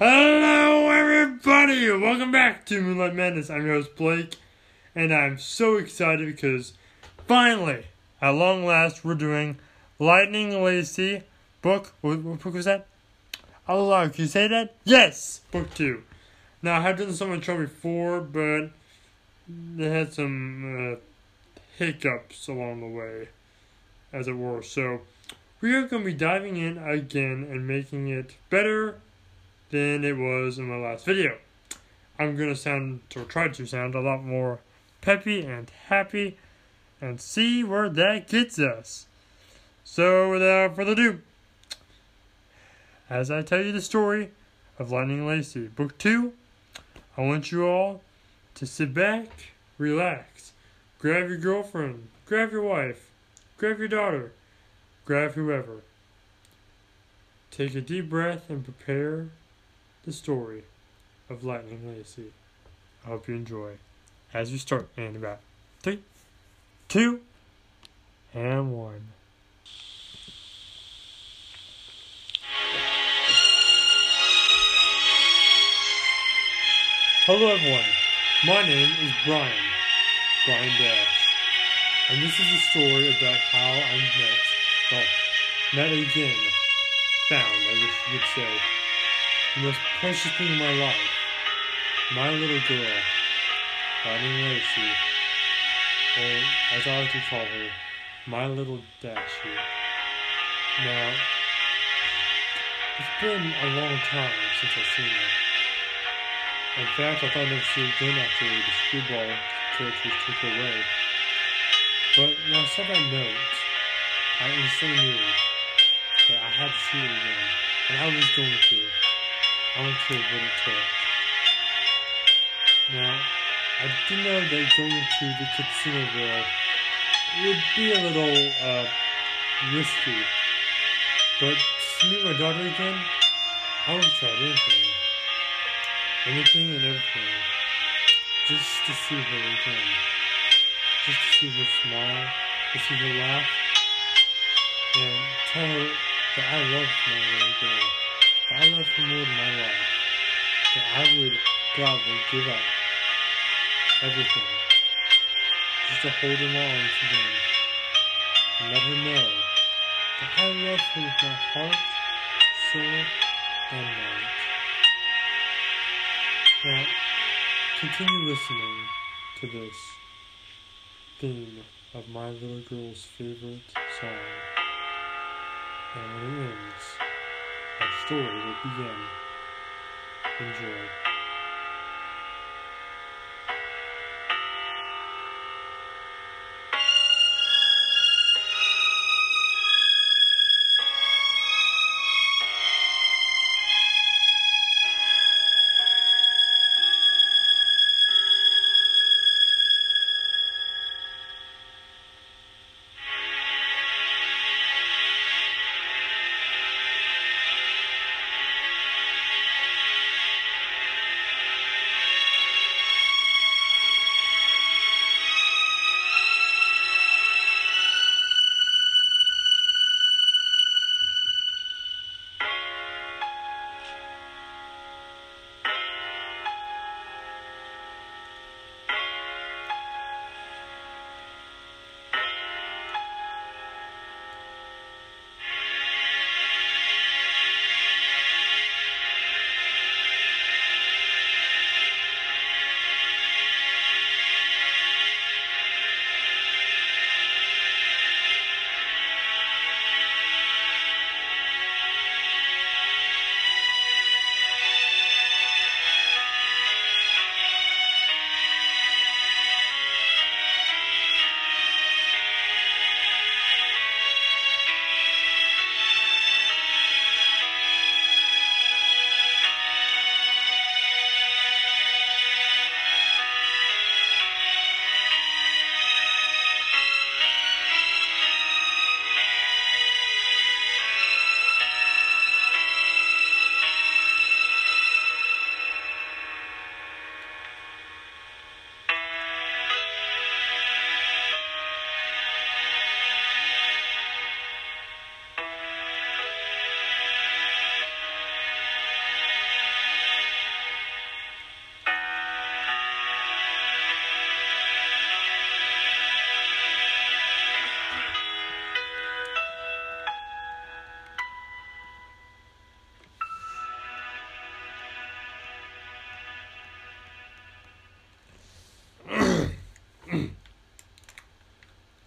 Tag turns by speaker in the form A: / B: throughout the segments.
A: Hello, everybody! Welcome back to Moonlight Madness. I'm your host, Blake, and I'm so excited because finally, at long last, we're doing Lightning Lacey book. What, what book was that? Allah, can you say that? Yes! Book two. Now, I have done this on my channel before, but they had some uh, hiccups along the way, as it were. So, we are going to be diving in again and making it better than it was in my last video. I'm going to sound, or try to sound, a lot more peppy and happy and see where that gets us. So, without further ado, as I tell you the story of Lightning Lacey, Book 2, I want you all to sit back, relax, grab your girlfriend, grab your wife, grab your daughter, grab whoever. Take a deep breath and prepare the story of Lightning Legacy. I hope you enjoy. As we start in about three, two, and one. Hello everyone, my name is Brian, Brian Dash, and this is a story about how I met, well, met again, found, I guess you could say, the most precious thing in my life, my little girl, Lightning Lacey, or as I like to call her, my little Dashie. Now, it's been a long time since I've seen her. In fact, I thought I'd never see her again after the screwball characters took her away. But when I saw that note, I instantly knew that I had to see her again, and I was going to. What it took. Now, I do know that going to the Casino would be a little, uh, risky. But to meet my daughter again, I would try anything. Anything and everything. Just to see her again. Just to see her smile, to see her laugh, and tell her that I love my little girl. I love her more than my life. That I would gladly give up everything. Just to hold her on arms again. And let her know that I love her with my heart, soul, and mind. Now, continue listening to this theme of my little girl's favorite song. And it ends, story will begin. Enjoy.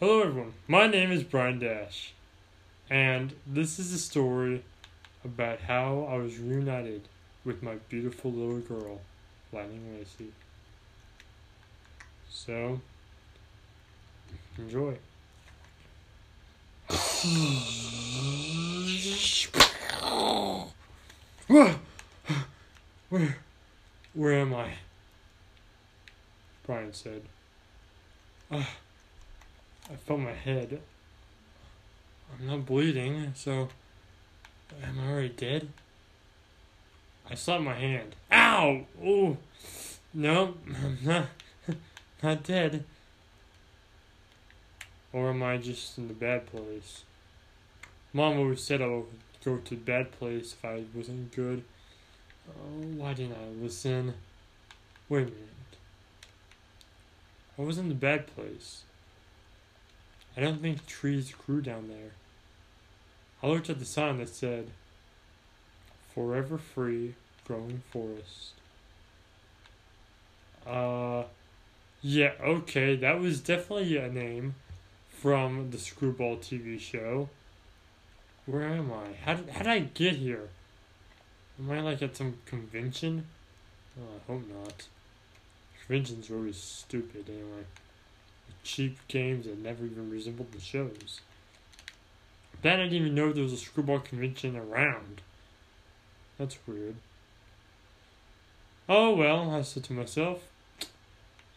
A: Hello, everyone. My name is Brian Dash, and this is a story about how I was reunited with my beautiful little girl, Lightning Lacey. So, enjoy. Where, where, am I? Brian said. Uh, I felt my head. I'm not bleeding, so am I already dead? I slapped my hand. Ow! Oh, no, I'm not, not dead. Or am I just in the bad place? Mom always said I would go to the bad place if I wasn't good. Oh, why didn't I listen? Wait a minute. I was in the bad place. I don't think trees grew down there. I looked at the sign that said, Forever Free Growing Forest. Uh, yeah, okay, that was definitely a name from the Screwball TV show. Where am I? How did, how did I get here? Am I like at some convention? Oh, I hope not. Conventions are always stupid anyway. Cheap games that never even resembled the shows. Then I didn't even know there was a screwball convention around. That's weird. Oh well, I said to myself.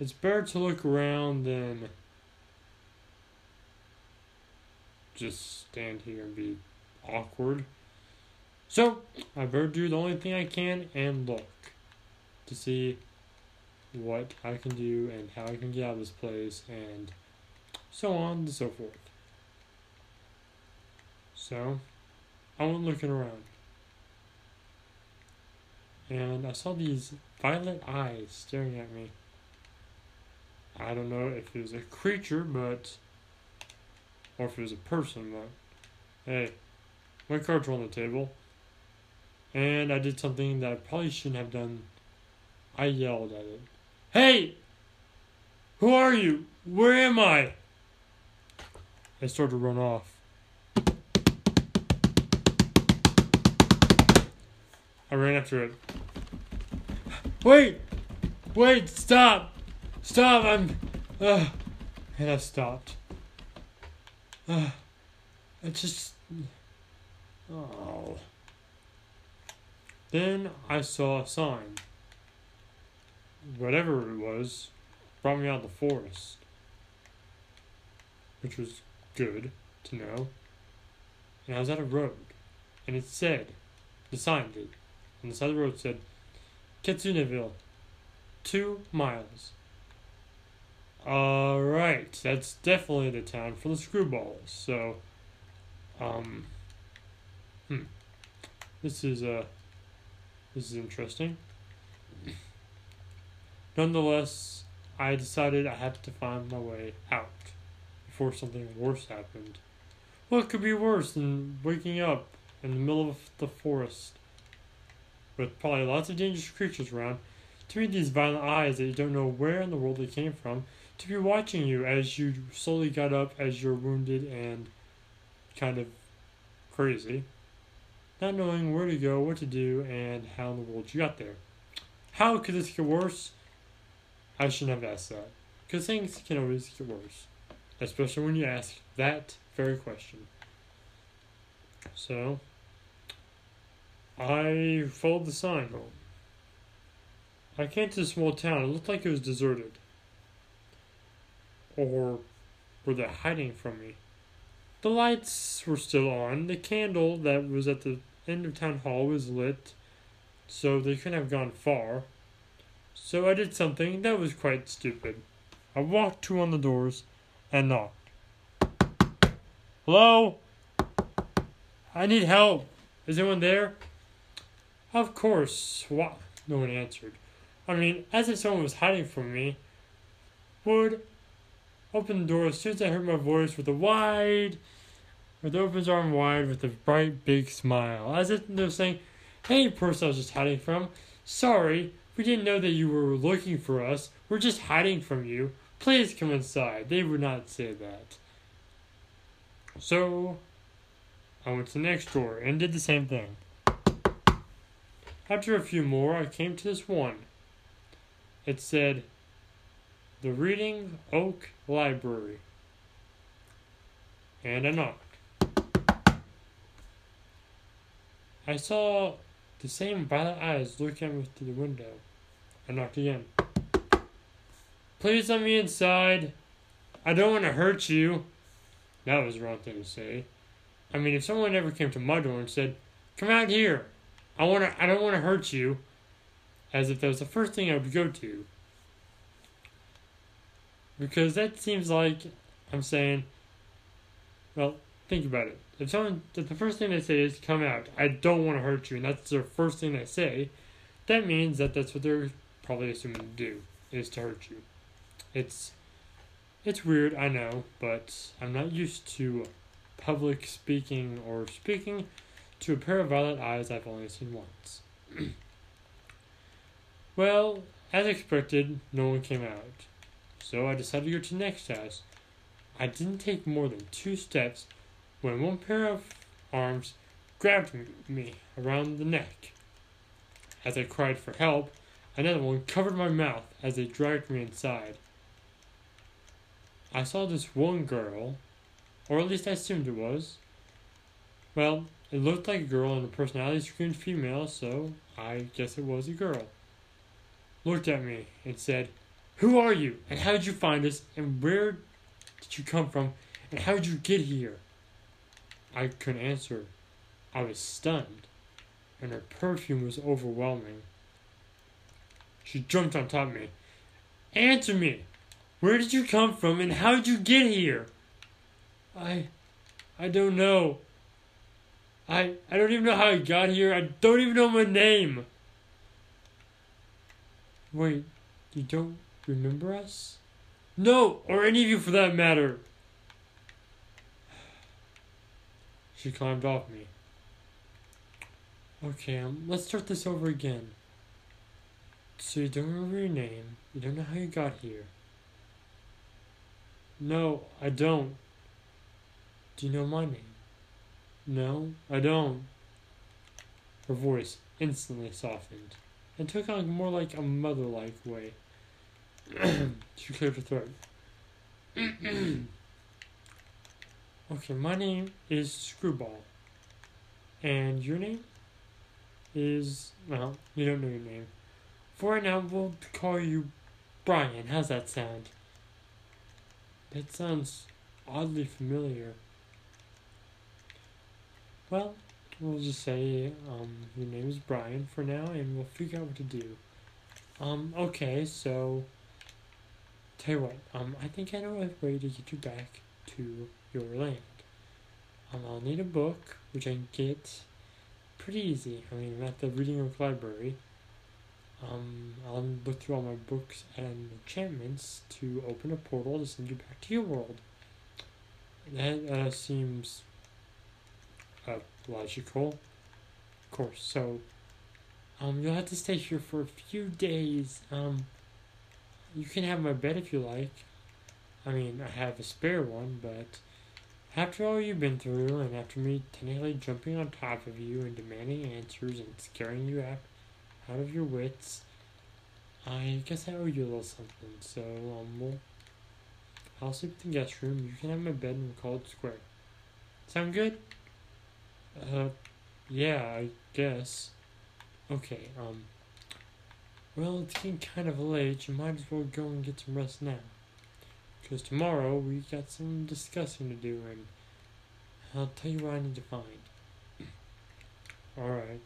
A: It's better to look around than just stand here and be awkward. So, I better do the only thing I can and look to see what I can do and how I can get out of this place and so on and so forth. So, I went looking around. And I saw these violet eyes staring at me. I don't know if it was a creature, but. or if it was a person, but. Hey, my cards were on the table. And I did something that I probably shouldn't have done. I yelled at it. Hey! Who are you? Where am I? I started to run off. I ran after it. Wait! Wait! Stop! Stop! I'm. Uh, and I stopped. Uh, I just. Oh. Then I saw a sign. Whatever it was, brought me out of the forest. Which was good to know. And I was at a road. And it said, the sign did, on the side of the road said, Kitsuneville, two miles. Alright, that's definitely the town for the screwballs. So, um, hmm. This is, uh, this is interesting. Nonetheless, I decided I had to find my way out before something worse happened. What could be worse than waking up in the middle of the forest with probably lots of dangerous creatures around, to meet these violent eyes that you don't know where in the world they came from, to be watching you as you slowly got up as you're wounded and kind of crazy, not knowing where to go, what to do, and how in the world you got there. How could this get worse? I shouldn't have asked that. Because things can always get worse. Especially when you ask that very question. So, I followed the sign home. I came to a small town. It looked like it was deserted. Or were they hiding from me? The lights were still on. The candle that was at the end of town hall was lit, so they couldn't have gone far. So I did something that was quite stupid. I walked to one of the doors and knocked. Hello? I need help. Is anyone there? Of course. What? No one answered. I mean, as if someone was hiding from me. Would open the door as soon as I heard my voice with a wide, with opens arm wide, with a bright big smile, as if they were saying, "Hey, person I was just hiding from. Sorry, we didn't know that you were looking for us. We're just hiding from you. Please come inside." They would not say that. So I went to the next drawer and did the same thing. After a few more, I came to this one. It said, The Reading Oak Library. And I knocked. I saw the same violet eyes looking at me through the window. I knocked again. Please let me inside. I don't want to hurt you. That was the wrong thing to say. I mean, if someone ever came to my door and said, "Come out here," I want to. I don't want to hurt you. As if that was the first thing I would go to. Because that seems like I'm saying, well, think about it. If someone, if the first thing they say is "come out," I don't want to hurt you, and that's their first thing they say, that means that that's what they're probably assuming to do is to hurt you. It's it's weird, I know, but I'm not used to public speaking or speaking to a pair of violet eyes I've only seen once. well, as expected, no one came out, so I decided to go to the next house. I didn't take more than two steps when one pair of arms grabbed me around the neck. As I cried for help, another one covered my mouth as they dragged me inside. I saw this one girl, or at least I assumed it was. Well, it looked like a girl and the personality screamed female, so I guess it was a girl. Looked at me and said, Who are you? And how did you find us? And where did you come from? And how did you get here? I couldn't answer. I was stunned, and her perfume was overwhelming. She jumped on top of me. Answer me! Where did you come from and how did you get here? I. I don't know. I. I don't even know how I got here. I don't even know my name. Wait, you don't remember us? No, or any of you for that matter. She climbed off me. Okay, um, let's start this over again. So you don't remember your name, you don't know how you got here. No, I don't. Do you know my name? No, I don't. Her voice instantly softened and took on more like a mother like way. she cleared her throat. Okay, my name is Screwball. And your name is, well, you don't know your name. For right now, we'll call you Brian. How's that sound? That sounds oddly familiar. Well, we'll just say um, your name is Brian for now, and we'll figure out what to do. Um, okay, so tell you what, um, I think I know a way to get you back to your land. Um, I'll need a book, which I get pretty easy. I mean, I'm at the Reading Oak Library. Um, I'll look through all my books and enchantments to open a portal to send you back to your world. That uh, seems uh, logical, of course. So, um, you'll have to stay here for a few days. Um, you can have my bed if you like. I mean, I have a spare one, but after all you've been through, and after me technically jumping on top of you and demanding answers and scaring you out, out of your wits, I guess I owe you a little something. So, um, we'll, I'll sleep in the guest room. You can have my bed call it square. Sound good? Uh, yeah, I guess. Okay, um, well, it's getting kind of late. You might as well go and get some rest now. Because tomorrow we got some discussing to do, and I'll tell you what I need to find. Alright.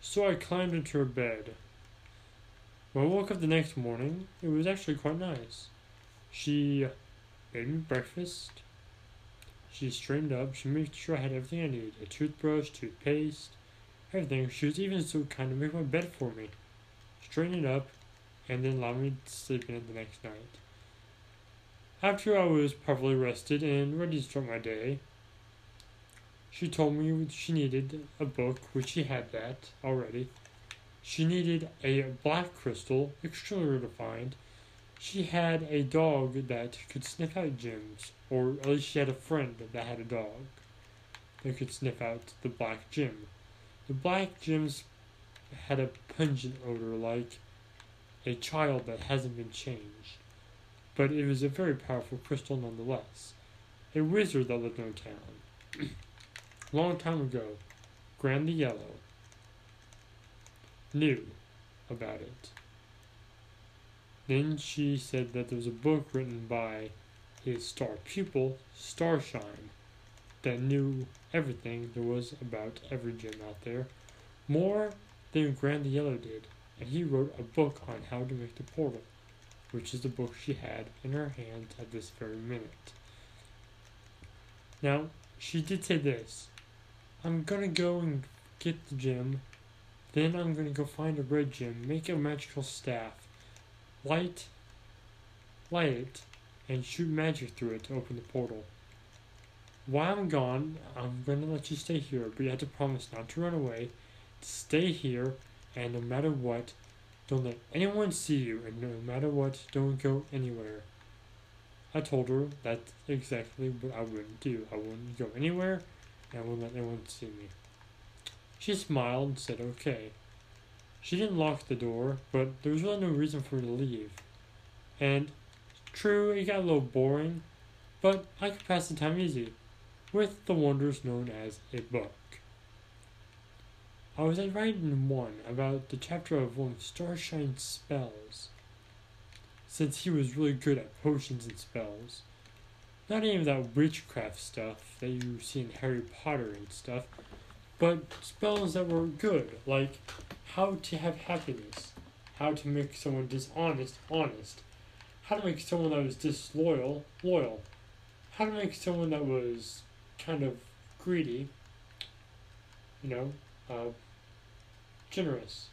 A: So I climbed into her bed. When I woke up the next morning, it was actually quite nice. She made me breakfast. She straightened up. She made sure I had everything I needed a toothbrush, toothpaste, everything. She was even so kind to make my bed for me, straighten it up, and then allow me to sleep in it the next night. After I was properly rested and ready to start my day, she told me she needed a book, which she had that already. She needed a black crystal, extremely rare to find. she had a dog that could sniff out gems, or at least she had a friend that had a dog that could sniff out the black gym. The black gems had a pungent odor like a child that hasn't been changed, but it was a very powerful crystal nonetheless. A wizard that lived in our town. Long time ago, Grand the Yellow knew about it. Then she said that there was a book written by his star pupil, Starshine, that knew everything there was about every gem out there, more than Grand the Yellow did, and he wrote a book on how to make the portal, which is the book she had in her hand at this very minute. Now, she did say this I'm gonna go and get the gem, then I'm gonna go find a red gem, make a magical staff, light, light it, and shoot magic through it to open the portal. While I'm gone, I'm gonna let you stay here, but you have to promise not to run away, to stay here, and no matter what, don't let anyone see you, and no matter what, don't go anywhere. I told her that's exactly what I wouldn't do. I wouldn't go anywhere, and I wouldn't let anyone see me. She smiled and said okay. She didn't lock the door, but there was really no reason for her to leave. And true, it got a little boring, but I could pass the time easy with the wonders known as a book. I was writing one about the chapter of one of Starshine's spells, since he was really good at potions and spells. Not any of that witchcraft stuff that you see in Harry Potter and stuff, but spells that were good, like how to have happiness, how to make someone dishonest honest, how to make someone that was disloyal loyal, how to make someone that was kind of greedy, you know, uh, generous,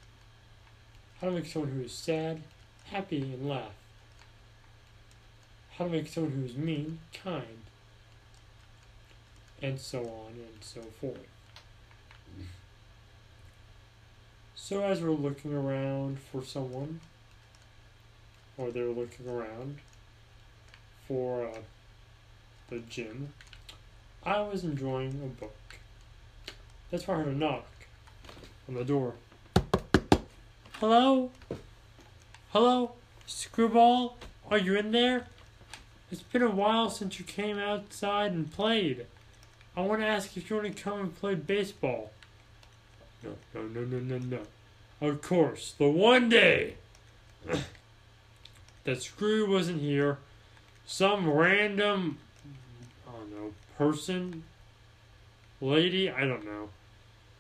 A: how to make someone who is sad happy and laugh, how to make someone who is mean kind, and so on and so forth. So as we're looking around for someone, or they're looking around for uh, the gym, I was enjoying a book. That's why I heard a knock on the door. Hello? Hello? Screwball? Are you in there? It's been a while since you came outside and played. I want to ask if you want to come and play baseball. No, no, no, no, no, no. Of course, the one day that Screw wasn't here, some random, I don't know, person, lady, I don't know.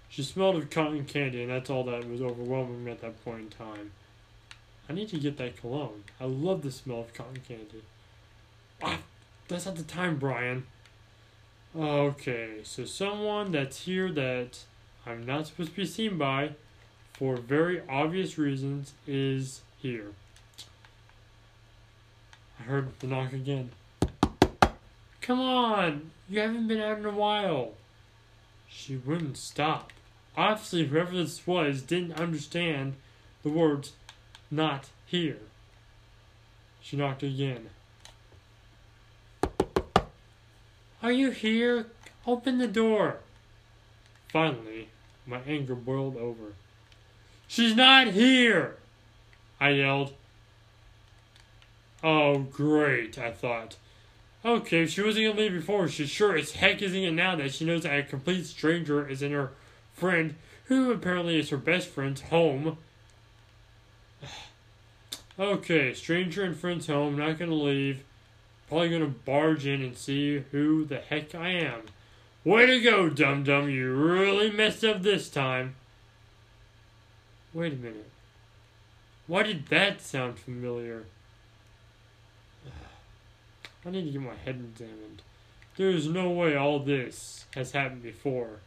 A: She smelled of cotton candy, and that's all that was overwhelming at that point in time. I need to get that cologne. I love the smell of cotton candy. Ah, that's not the time, Brian. Okay, so someone that's here that I'm not supposed to be seen by for very obvious reasons, is here. I heard the knock again. Come on! You haven't been out in a while. She wouldn't stop. Obviously, whoever this was didn't understand the words not here. She knocked again. Are you here? Open the door. Finally, my anger boiled over. She's not here! I yelled. Oh, great, I thought. Okay, if she wasn't gonna leave before, she sure as heck isn't now that she knows that a complete stranger is in her friend, who apparently is her best friend's home. okay, stranger and friend's home, not gonna leave. Probably gonna barge in and see who the heck I am. Way to go, dum dum, you really messed up this time. Wait a minute. Why did that sound familiar? I need to get my head examined. There is no way all this has happened before.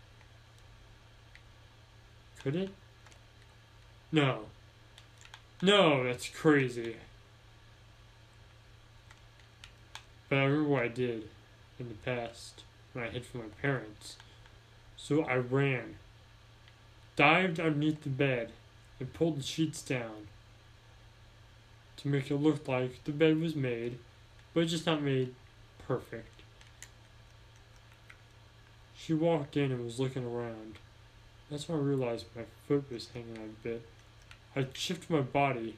A: Could it? No. No, that's crazy. But I remember what I did in the past when I hid from my parents. So I ran, dived underneath the bed, and pulled the sheets down. to make it look like the bed was made, but just not made perfect. She walked in and was looking around. That's when I realized my foot was hanging out a bit. I shifted my body,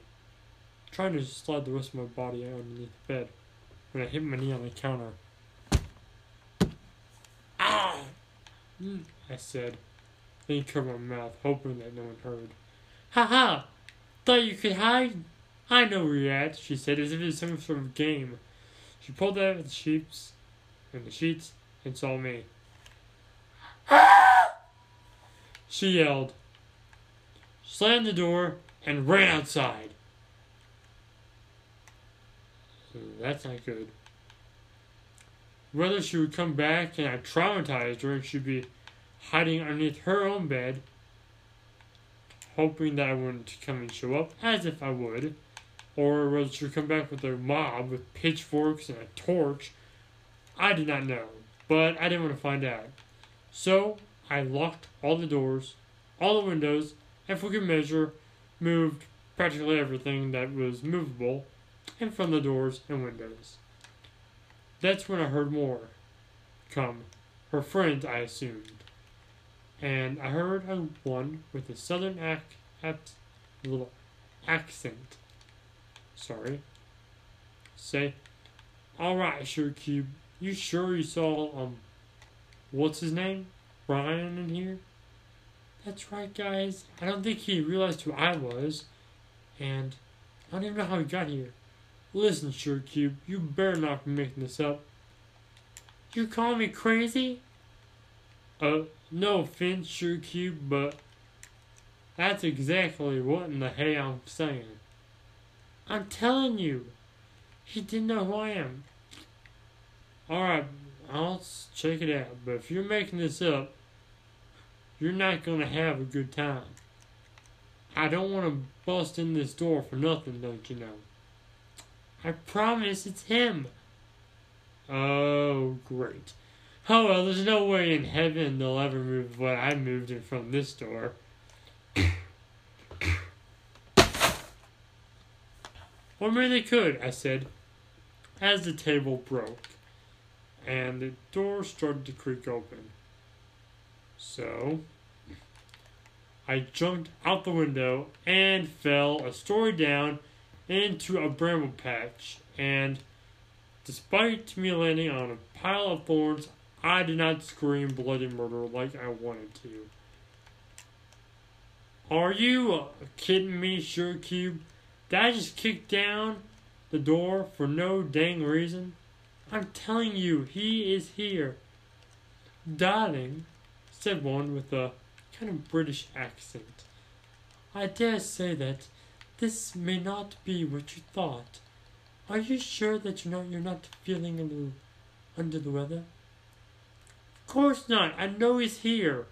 A: trying to slide the rest of my body underneath the bed, when I hit my knee on the counter. Ah! I said, then covered my mouth, hoping that no one heard. Ha ha! Thought you could hide? I know where you're at, she said, as if it was some sort of game. She pulled out the sheets and the sheets and saw me. She yelled, slammed the door, and ran outside. That's not good. Whether she would come back and I traumatized her and she'd be hiding underneath her own bed, hoping that I wouldn't come and show up, as if I would, or whether she would come back with a mob with pitchforks and a torch, I did not know, but I didn't want to find out. So I locked all the doors, all the windows, and for good measure, moved practically everything that was movable in from the doors and windows. That's when I heard more come. Her friends, I assumed. And I heard a one with a southern ac- ac- little accent. Sorry. Say, all right, sure, Cube. You sure you saw um, what's his name, Brian in here? That's right, guys. I don't think he realized who I was, and I don't even know how he got here. Listen, Sure Cube, you better not be making this up. You call me crazy? Uh, no offense, Sure Cube, but that's exactly what in the hell I'm saying. I'm telling you, he didn't know who I am. Alright, I'll check it out, but if you're making this up, you're not gonna have a good time. I don't want to bust in this door for nothing, don't you know? I promise it's him. Oh, great. Oh, well, there's no way in heaven they'll ever move what I moved in from this door. Or maybe they could, I said, as the table broke and the door started to creak open. So, I jumped out the window and fell a story down into a bramble patch. And despite me landing on a pile of thorns, I did not scream bloody murder like I wanted to. Are you kidding me, Sure Cube? Did I just kick down the door for no dang reason? I'm telling you, he is here. Darling, said one with a kind of British accent. I dare say that this may not be what you thought. Are you sure that you're not you're not feeling a little under the weather? Of course not. I know he's here.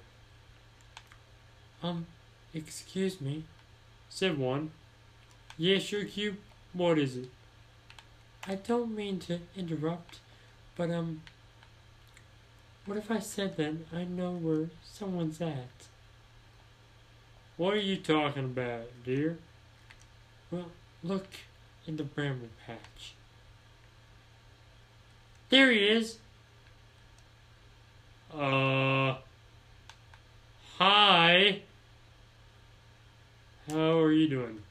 A: Um, excuse me, said one. Yes, sure, Cube. What is it? I don't mean to interrupt, but um, what if I said that I know where someone's at? What are you talking about, dear? Well, look in the bramble patch. There he is. Uh, hi. How are you doing?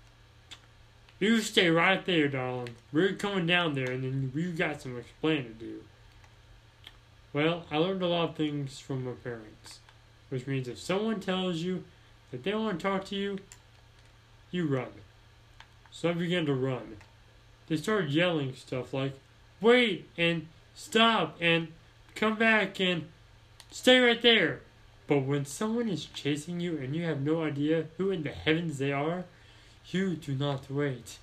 A: You stay right there, darling. We're coming down there, and then we got some explaining to do. Well, I learned a lot of things from my parents, which means if someone tells you that they want to talk to you, you run. So I began to run. They started yelling stuff like, wait, and stop, and come back, and stay right there. But when someone is chasing you and you have no idea who in the heavens they are, you do not wait.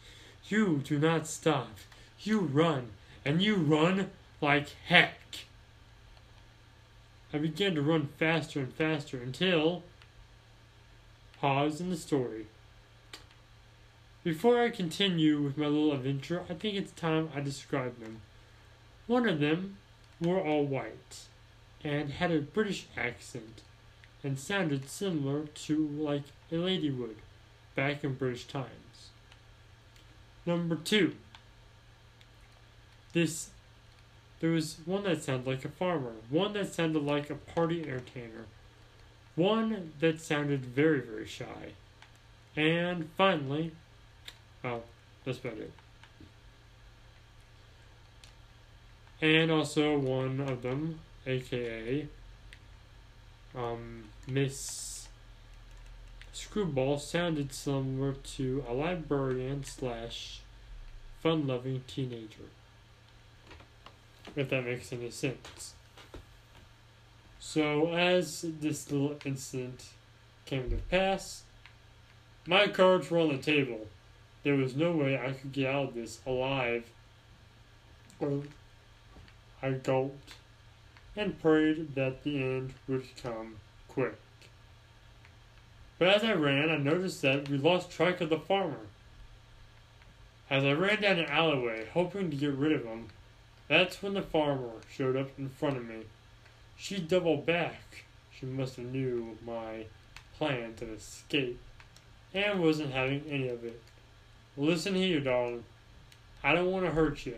A: You do not stop. You run, and you run like heck. I began to run faster and faster until. Pause in the story. Before I continue with my little adventure, I think it's time I describe them. One of them were all white and had a British accent and sounded similar to like a lady would back in British times. Number two. This there was one that sounded like a farmer, one that sounded like a party entertainer, one that sounded very, very shy. And finally, oh, that's about it. And also one of them, aka um, Miss Screwball, sounded similar to a librarian slash fun loving teenager if that makes any sense. So, as this little incident came to pass, my cards were on the table. There was no way I could get out of this alive. Or I gulped and prayed that the end would come quick. But as I ran, I noticed that we lost track of the farmer. As I ran down an alleyway, hoping to get rid of him, that's when the farmer showed up in front of me. She doubled back. She must have knew my plan to escape and wasn't having any of it. Listen here, darling. I don't want to hurt you.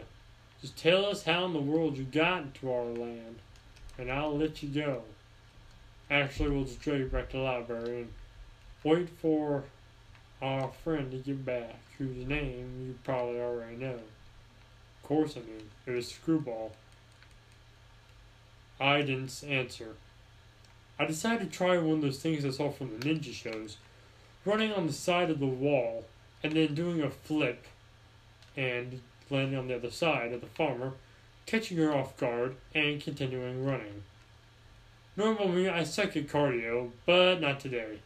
A: Just tell us how in the world you got into our land, and I'll let you go. Actually, we'll just drag you back to the library and wait for our friend to get back, whose name you probably already know Of course I knew. It was Screwball. I didn't answer. I decided to try one of those things I saw from the ninja shows running on the side of the wall and then doing a flip and landing on the other side of the farmer, catching her off guard, and continuing running. Normally, I suck at cardio, but not today.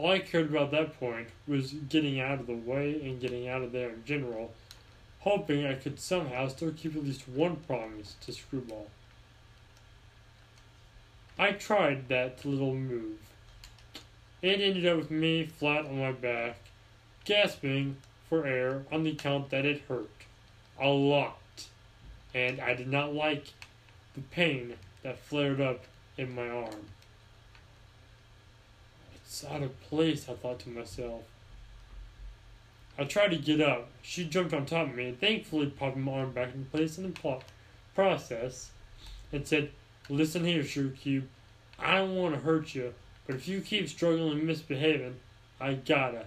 A: All I cared about at that point was getting out of the way and getting out of there in general hoping I could somehow still keep at least one promise to Screwball. I tried that little move. It ended up with me flat on my back, gasping for air on the account that it hurt. A lot. And I did not like the pain that flared up in my arm. It's out of place, I thought to myself. I tried to get up. She jumped on top of me and thankfully popped my arm back in place in the process and said, Listen here, Sugar Cube. I don't want to hurt you, but if you keep struggling and misbehaving, I gotta.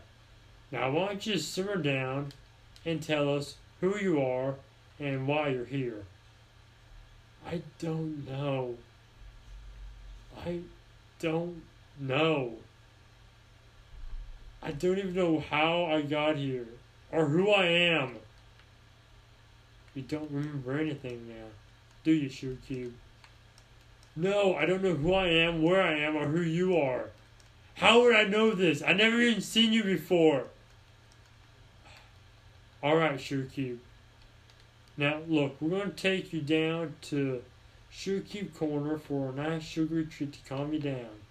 A: Now, why don't you simmer down and tell us who you are and why you're here? I don't know. I don't know. I don't even know how I got here or who I am. You don't remember anything now, do you, Sugar Cube? No, I don't know who I am, where I am, or who you are. How would I know this? I never even seen you before. Alright, Sugar Cube. Now, look, we're going to take you down to Sugar Cube Corner for a nice sugary treat to calm you down.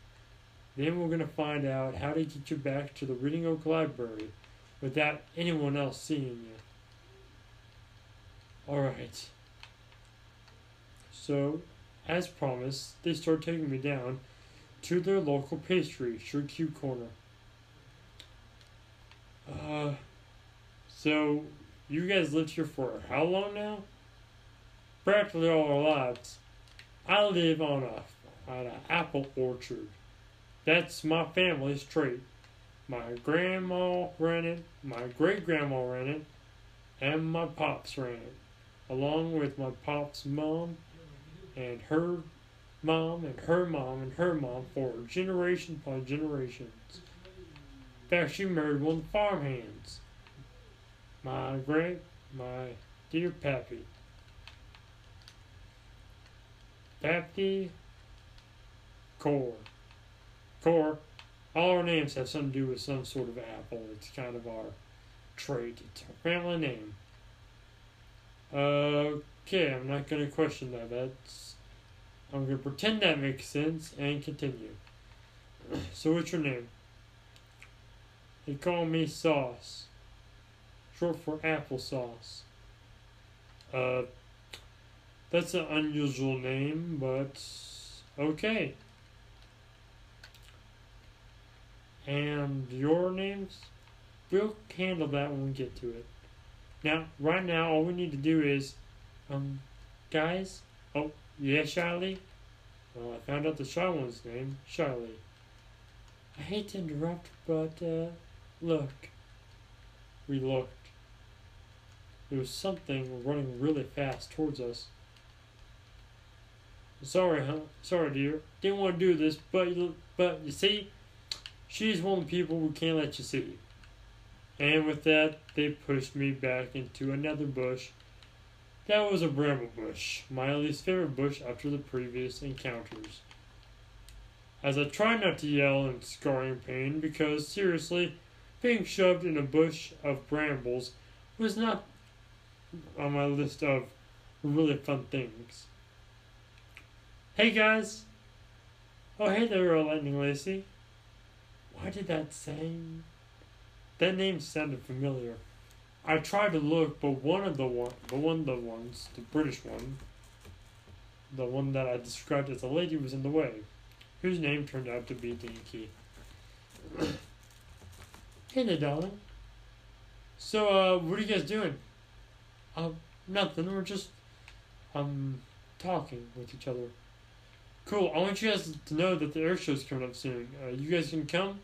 A: Then we're going to find out how to get you back to the Reading Oak Library without anyone else seeing you. Alright. So, as promised, they start taking me down to their local pastry, Sugar Cube Corner. Uh, so, you guys lived here for how long now? Practically all our lives. I live on a on an apple orchard. That's my family's trait. My grandma ran it, my great grandma ran it, and my pops ran it, along with my pop's mom and her mom and her mom and her mom for generation upon generations. In fact, she married one of the farmhands. My great, my dear Pappy. Pappy Core. Core, all our names have something to do with some sort of apple. It's kind of our trait. It's our family name. Okay, I'm not going to question that. That's I'm going to pretend that makes sense and continue. so, what's your name? They call me Sauce, short for applesauce. Uh, that's an unusual name, but okay. And your names. We'll handle that when we get to it. Now, right now, all we need to do is, um, guys. Oh, yeah, Charlie. Well, I found out the shy one's name, Charlie. I hate to interrupt, but uh, look. We looked. There was something running really fast towards us. Sorry, huh? Sorry, dear. Didn't want to do this, but but you see, she's one of the people we can't let you see. And with that, they pushed me back into another bush. That was a bramble bush, my least favorite bush after the previous encounters. As I tried not to yell in scarring pain, because seriously, being shoved in a bush of brambles was not on my list of really fun things. Hey guys! Oh hey there, Lightning Lacey. Why did that say? That name sounded familiar. I tried to look, but one of the one, the one of the ones, the British one, the one that I described as a lady, was in the way, whose name turned out to be Dinky. hey there, darling. So, uh, what are you guys doing? Uh, nothing. We're just, um, talking with each other. Cool. I want you guys to know that the air show's coming up soon. Uh, you guys can come?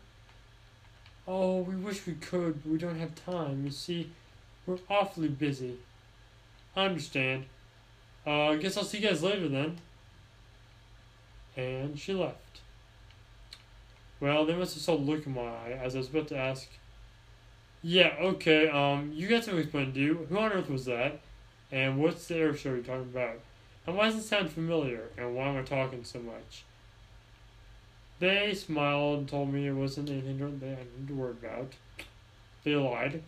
A: Oh, we wish we could, but we don't have time. You see, we're awfully busy. I understand. Uh, I guess I'll see you guys later then. And she left. Well, they must have saw the look in my eye as I was about to ask. Yeah, okay, um, you got something to explain to you. Who on earth was that? And what's the air show you're talking about? And why does it sound familiar? And why am I talking so much? They smiled and told me it wasn't anything they had to worry about. They lied.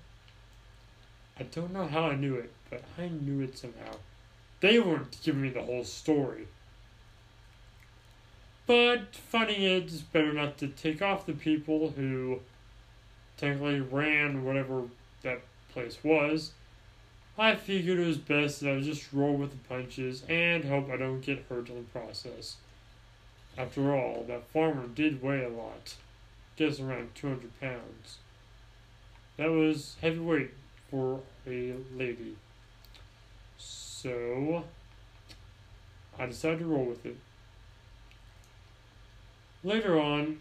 A: I don't know how I knew it, but I knew it somehow. They weren't giving me the whole story. But finding it's better not to take off the people who technically ran whatever that place was. I figured it was best that I just roll with the punches and hope I don't get hurt in the process. After all, that farmer did weigh a lot. Guess around 200 pounds. That was heavy weight for a lady. So, I decided to roll with it. Later on,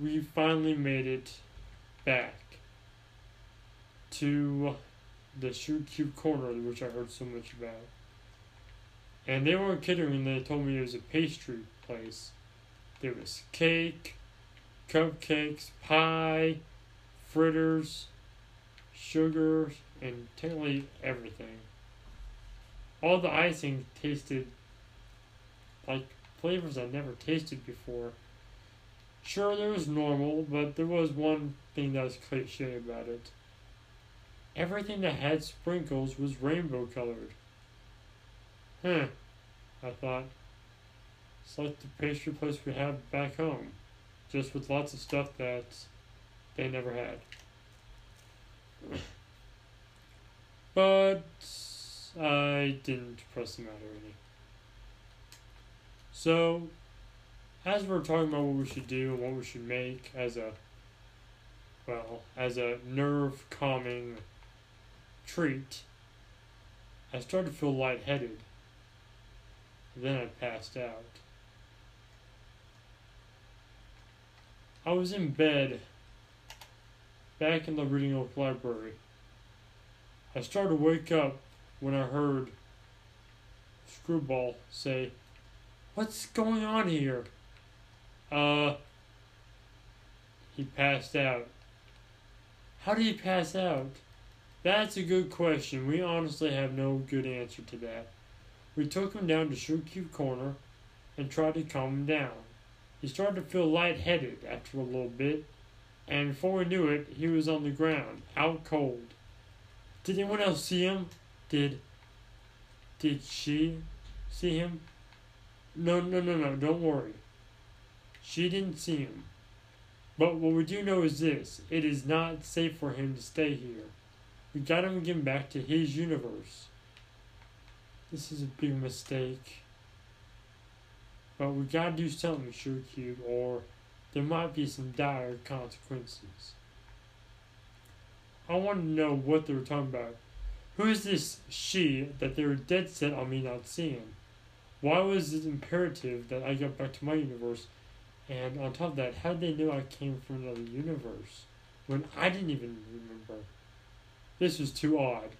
A: we finally made it back to the Sugar Cube Corner, which I heard so much about. And they weren't kidding when they told me it was a pastry place. There was cake, cupcakes, pie, fritters, sugar, and technically everything. All the icing tasted like flavors I'd never tasted before. Sure, there was normal, but there was one thing that was cliche about it. Everything that had sprinkles was rainbow colored. Huh, I thought. It's like the pastry place we have back home, just with lots of stuff that they never had. But I didn't press the matter any. So, as we're talking about what we should do and what we should make as a, well, as a nerve calming treat, I started to feel lightheaded. Then I passed out. I was in bed back in the Reading Oak Library. I started to wake up when I heard Screwball say, What's going on here? Uh, he passed out. How did he pass out? That's a good question. We honestly have no good answer to that. We took him down to Sugar Cube Corner and tried to calm him down. He started to feel lightheaded after a little bit, and before we knew it, he was on the ground, out cold. Did anyone else see him? Did did she see him? No, no, no, no, don't worry. She didn't see him. But what we do know is this it is not safe for him to stay here. We gotta get him back to his universe. This is a big mistake. But we gotta do something, Shoot Cube, or there might be some dire consequences. I want to know what they were talking about. Who is this she that they were dead set on me not seeing? Why was it imperative that I got back to my universe? And on top of that, how did they know I came from another universe when I didn't even remember? This was too odd.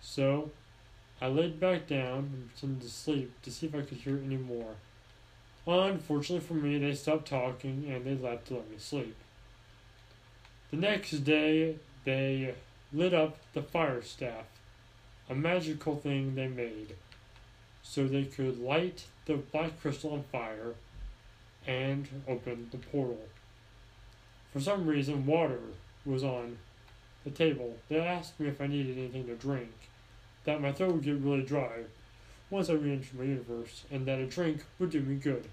A: So, I laid back down and pretended to sleep to see if I could hear any more. Unfortunately for me, they stopped talking and they left to let me sleep. The next day, they lit up the fire staff, a magical thing they made, so they could light the black crystal on fire and open the portal. For some reason, water was on the table. They asked me if I needed anything to drink, that my throat would get really dry once I re entered my universe, and that a drink would do me good.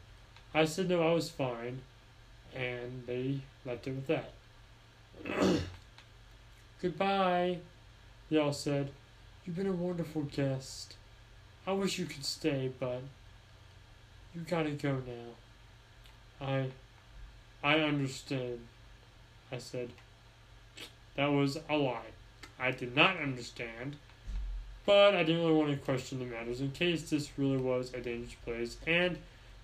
A: I said no, I was fine, and they left it with that. Goodbye, they all said. You've been a wonderful guest. I wish you could stay, but you gotta go now. I I understand, I said. That was a lie. I did not understand, but I didn't really want to question the matters in case this really was a dangerous place and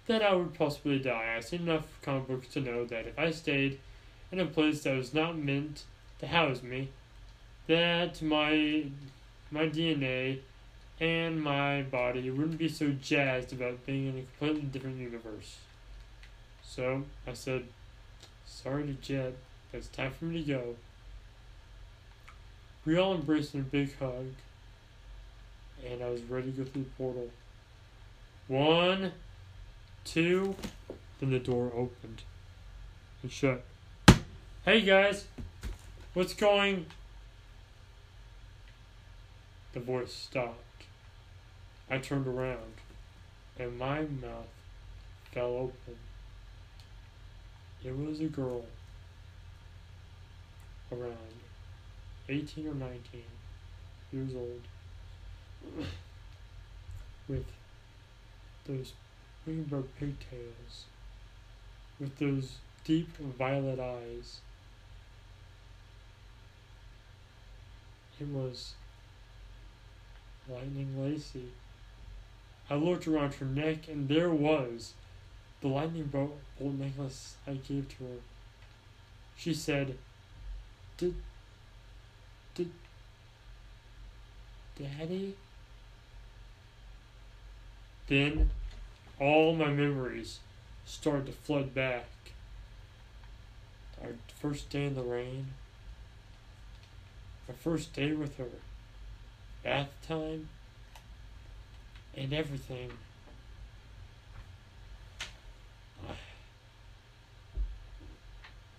A: that I would possibly die. I've seen enough comic books to know that if I stayed in a place that was not meant to house me, that my my DNA and my body wouldn't be so jazzed about being in a completely different universe. So I said, Sorry to Jet, it's time for me to go. We all embraced in a big hug, and I was ready to go through the portal. One, two, then the door opened and shut. Hey guys, what's going? The voice stopped. I turned around, and my mouth fell open. It was a girl around 18 or 19 years old with those rainbow pigtails, with those deep violet eyes. It was Lightning Lacey. I looked around her neck, and there was the lightning bolt necklace I gave to her. She said, Did. Did. Daddy? Then all my memories started to flood back. Our first day in the rain, our first day with her, bath time, and everything.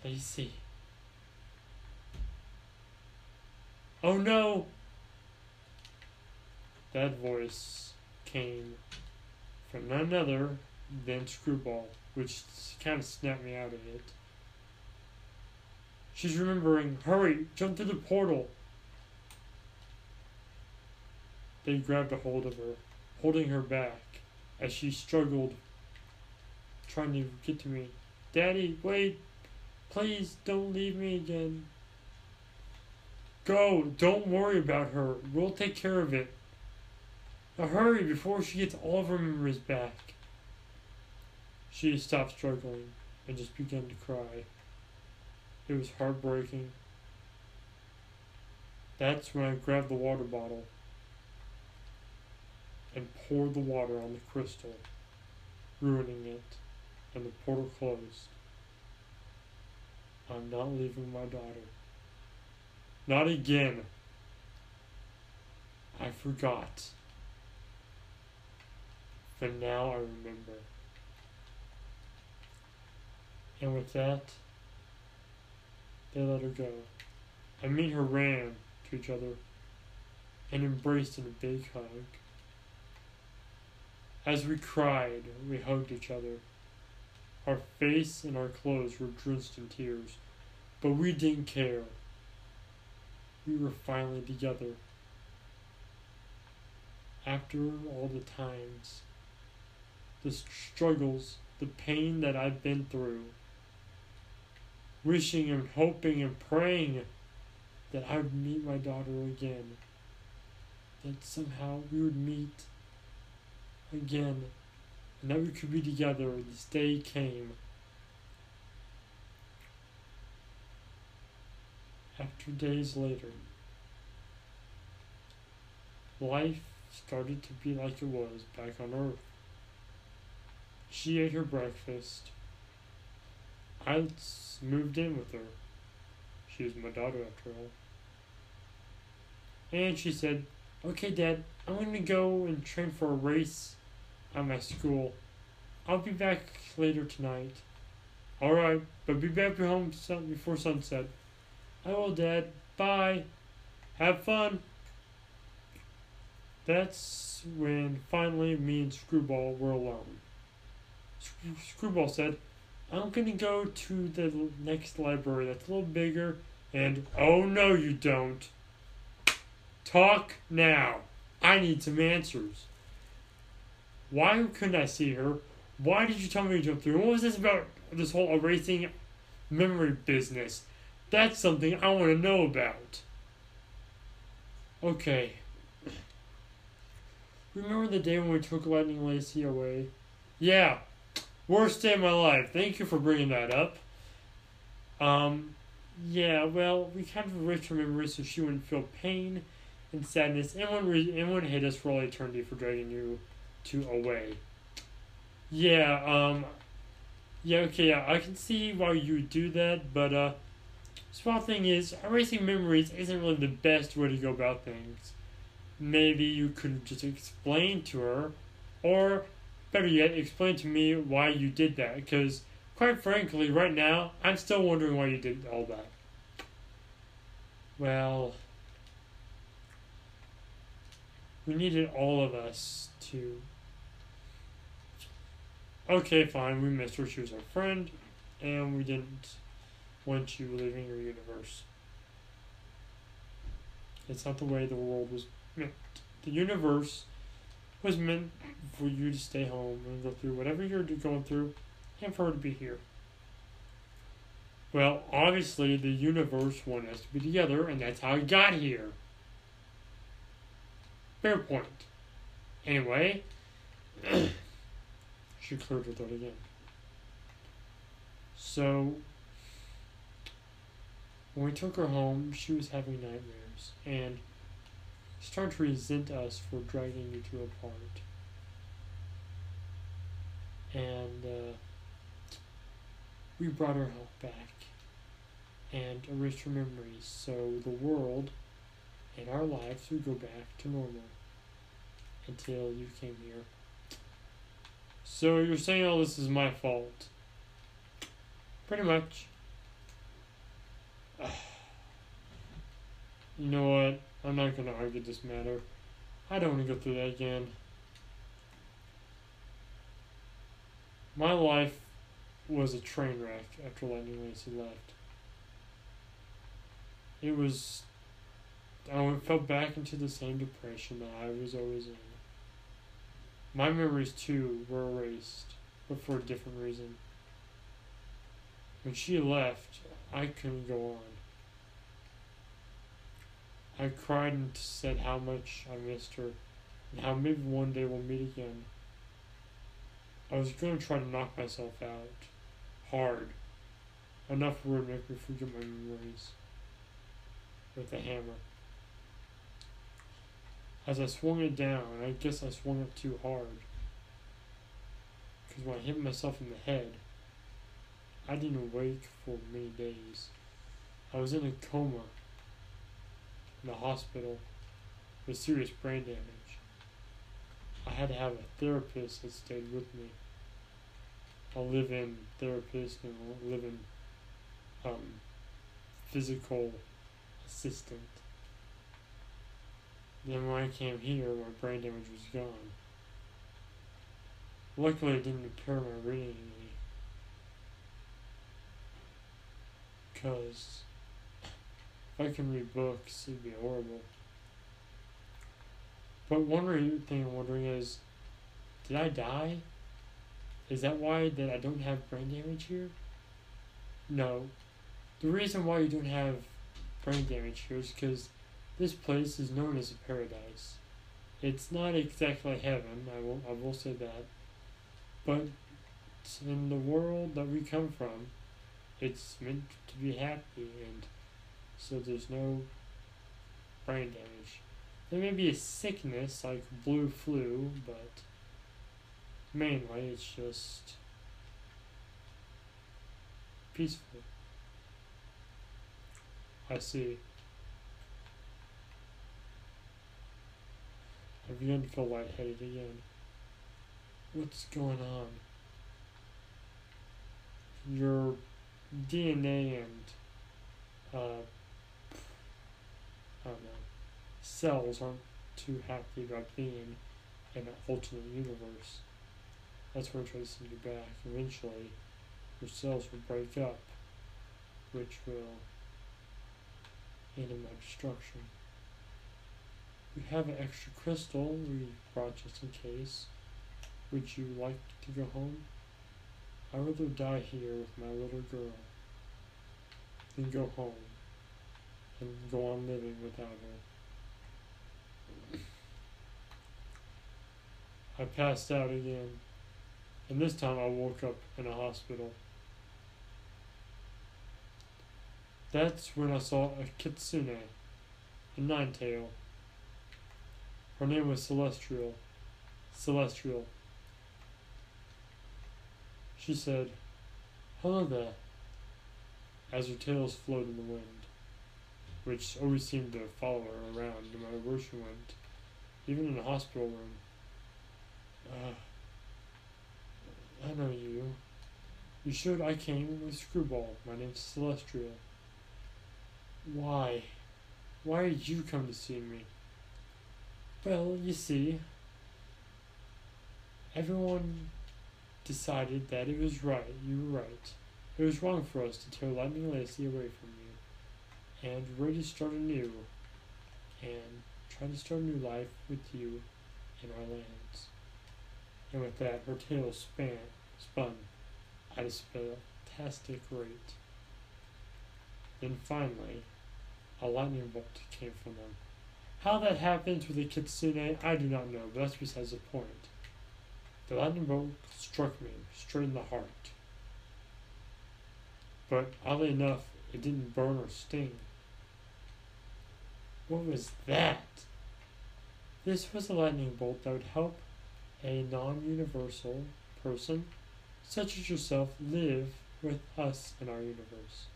A: Lacey. Oh no! That voice came from none other than Screwball, which kind of snapped me out of it. She's remembering, hurry, jump through the portal. They grabbed a hold of her, holding her back as she struggled, trying to get to me. Daddy, wait, please don't leave me again. Go, don't worry about her. We'll take care of it. Hurry before she gets all of her memories back. She stopped struggling and just began to cry. It was heartbreaking. That's when I grabbed the water bottle and poured the water on the crystal, ruining it, and the portal closed. I'm not leaving my daughter. Not again. I forgot. But now I remember. And with that, they let her go. I and her ran to each other and embraced in a big hug. As we cried, we hugged each other. Our face and our clothes were drenched in tears, but we didn't care. We were finally together. After all the times the struggles, the pain that I've been through. Wishing and hoping and praying that I would meet my daughter again. That somehow we would meet again and that we could be together. This day came. After days later, life started to be like it was back on Earth. She ate her breakfast. I moved in with her. She was my daughter after all. And she said, Okay, Dad, I'm going to go and train for a race at my school. I'll be back later tonight. Alright, but be back home before sunset. I will, Dad. Bye. Have fun. That's when finally me and Screwball were alone. Screwball said, I'm gonna go to the next library that's a little bigger, and oh no, you don't. Talk now. I need some answers. Why couldn't I see her? Why did you tell me to jump through? What was this about this whole erasing memory business? That's something I want to know about. Okay. Remember the day when we took Lightning Lacey away? Yeah. Worst day of my life. Thank you for bringing that up. Um, yeah, well, we kind of erased her memory so she wouldn't feel pain and sadness and wouldn't, re- and wouldn't hate us for all eternity for dragging you to away. Yeah, um, yeah, okay, yeah, I can see why you do that, but, uh, small thing is, erasing memories isn't really the best way to go about things. Maybe you could just explain to her, or, better yet, explain to me why you did that, because, quite frankly, right now, I'm still wondering why you did all that. Well, we needed all of us to okay, fine, we missed her. She was our friend, and we didn't want you leaving your universe. It's not the way the world was meant. The universe was meant for you to stay home and go through whatever you're going through, and for her to be here. Well, obviously, the universe wanted us to be together, and that's how it got here. Fair point. Anyway. She cleared her throat again. So, when we took her home, she was having nightmares and started to resent us for dragging you two apart. And uh, we brought her home back and erased her memories so the world and our lives would go back to normal until you came here. So you're saying all this is my fault? Pretty much. You know what? I'm not gonna argue this matter. I don't want to go through that again. My life was a train wreck after Lightning Lacey left. It was. I fell back into the same depression that I was always in. My memories too were erased, but for a different reason. When she left, I couldn't go on. I cried and said how much I missed her, and how maybe one day we'll meet again. I was going to try to knock myself out. Hard. Enough would make me forget my memories. With a hammer. As I swung it down, I guess I swung it too hard. Because when I hit myself in the head, I didn't wake for many days. I was in a coma in the hospital with serious brain damage. I had to have a therapist that stayed with me. A live-in therapist and a live-in um, physical assistant. Then when I came here, my brain damage was gone. Luckily, it didn't impair my reading. Because if I can read books, it'd be horrible. But one thing I'm wondering is, did I die? Is that why that I don't have brain damage here? No. The reason why you don't have brain damage here is because this place is known as a paradise. It's not exactly heaven, I will, I will say that. But in the world that we come from, it's meant to be happy, and so there's no brain damage. There may be a sickness like blue flu, but mainly it's just peaceful. I see. I begun to feel lightheaded again. What's going on? Your DNA and uh, Cells aren't too happy about being in an alternate universe. That's where tries to you back. Eventually, your cells will break up, which will end in my destruction. We have an extra crystal we brought just in case. Would you like to go home? I'd rather die here with my little girl than go home go on living without her. I passed out again, and this time I woke up in a hospital. That's when I saw a kitsune, a nine tail. Her name was Celestial. Celestial. She said, Hello there, as her tails floated in the wind, which always seemed to follow her around no matter where she went, even in the hospital room. Uh, I know you. You should. I came with Screwball. My name's Celestial. Why? Why did you come to see me? Well, you see, everyone decided that it was right. You were right. It was wrong for us to tear Lightning Lacey away from you, and ready to start anew, and try to start a new life with you in our lands. And with that, her tail span, spun at a fantastic rate. Then finally, a lightning bolt came from them. How that happens with a kitsune, I do not know, but that's besides the point. The lightning bolt struck me straight in the heart. But oddly enough, it didn't burn or sting. What was that? This was a lightning bolt that would help a non universal person, such as yourself, live with us in our universe.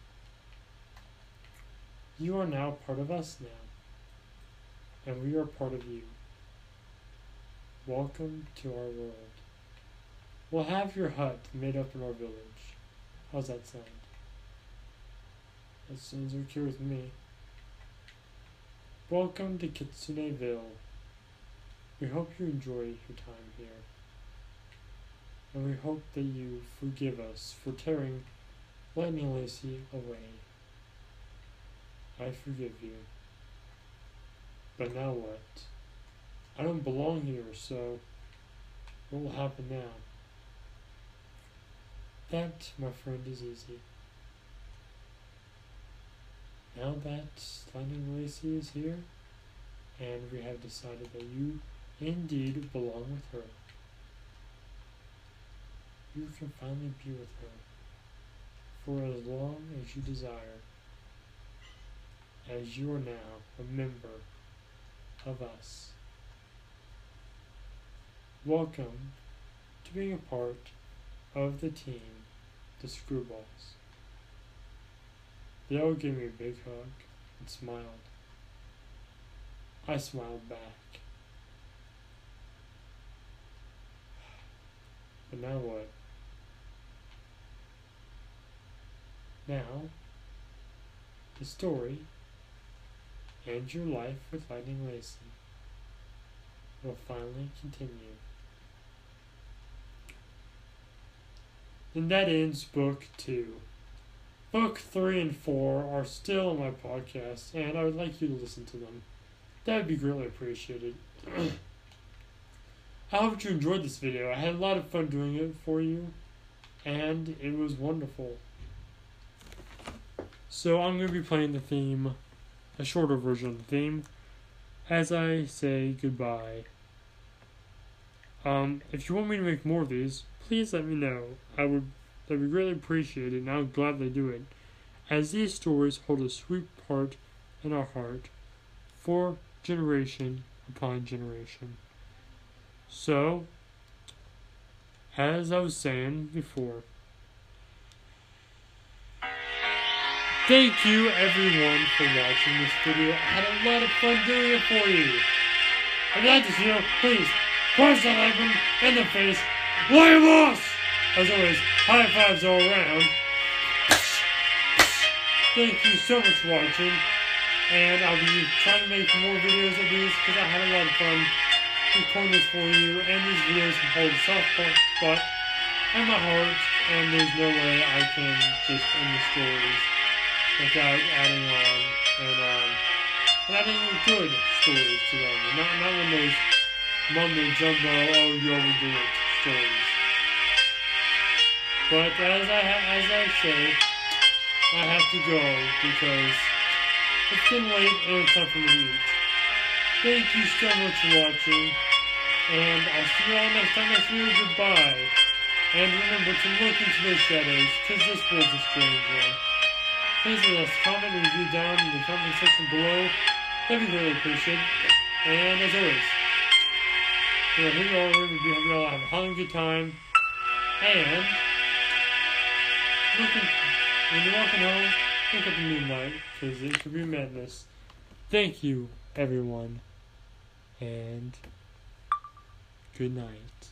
A: You are now part of us now and we are part of you. Welcome to our world. We'll have your hut made up in our village. How's that sound? That sounds okay with me. Welcome to Kitsuneville. We hope you enjoy your time here. And we hope that you forgive us for tearing Lightning Lacey away. I forgive you. But now what? I don't belong here, so what will happen now? That, my friend, is easy. Now that Lightning Lacey is here, and we have decided that you indeed belong with her, you can finally be with her for as long as you desire, as you are now a member of us. Welcome to being a part of the team, the Screwballs. All gave me a big hug and smiled. I smiled back. But now what? Now, the story and your life with Lightning Lacey will finally continue. And that ends book two. Book three and four are still on my podcast, and I would like you to listen to them. That would be greatly appreciated. I hope you enjoyed this video. I had a lot of fun doing it for you, and it was wonderful. So I'm going to be playing the theme a shorter version of the theme as I say goodbye. Um, if you want me to make more of these, please let me know. I would that we greatly appreciate and would gladly do it, as these stories hold a sweet part in our heart for generation upon generation. So, as I was saying before, thank you everyone for watching this video. I had a lot of fun doing it for you. I'd like to see you, please, punch that icon in the face. Lion Boss! As always, high fives all around. Thank you so much for watching. And I'll be trying to make more videos of these because I had a lot of fun recording this for you. And these videos hold soft spot in my heart. And there's no way I can just end the stories without adding on and on. And adding good stories to them. Not, not one of those mumbo jumbo, oh, you overdo it stories. But as I as I say, I have to go because it's getting late and it's time for me to eat. Thank you so much for watching, and I'll see you all next time. Next video, goodbye. And remember to look into those shadows, because this world's a strange one. Please let us a comment and review down in the comment section below. That'd be really appreciated. And as always, you know, here you are, we hope you all have a good time. And when you're walking home, look at the moonlight, because it could be madness. Thank you, everyone, and good night.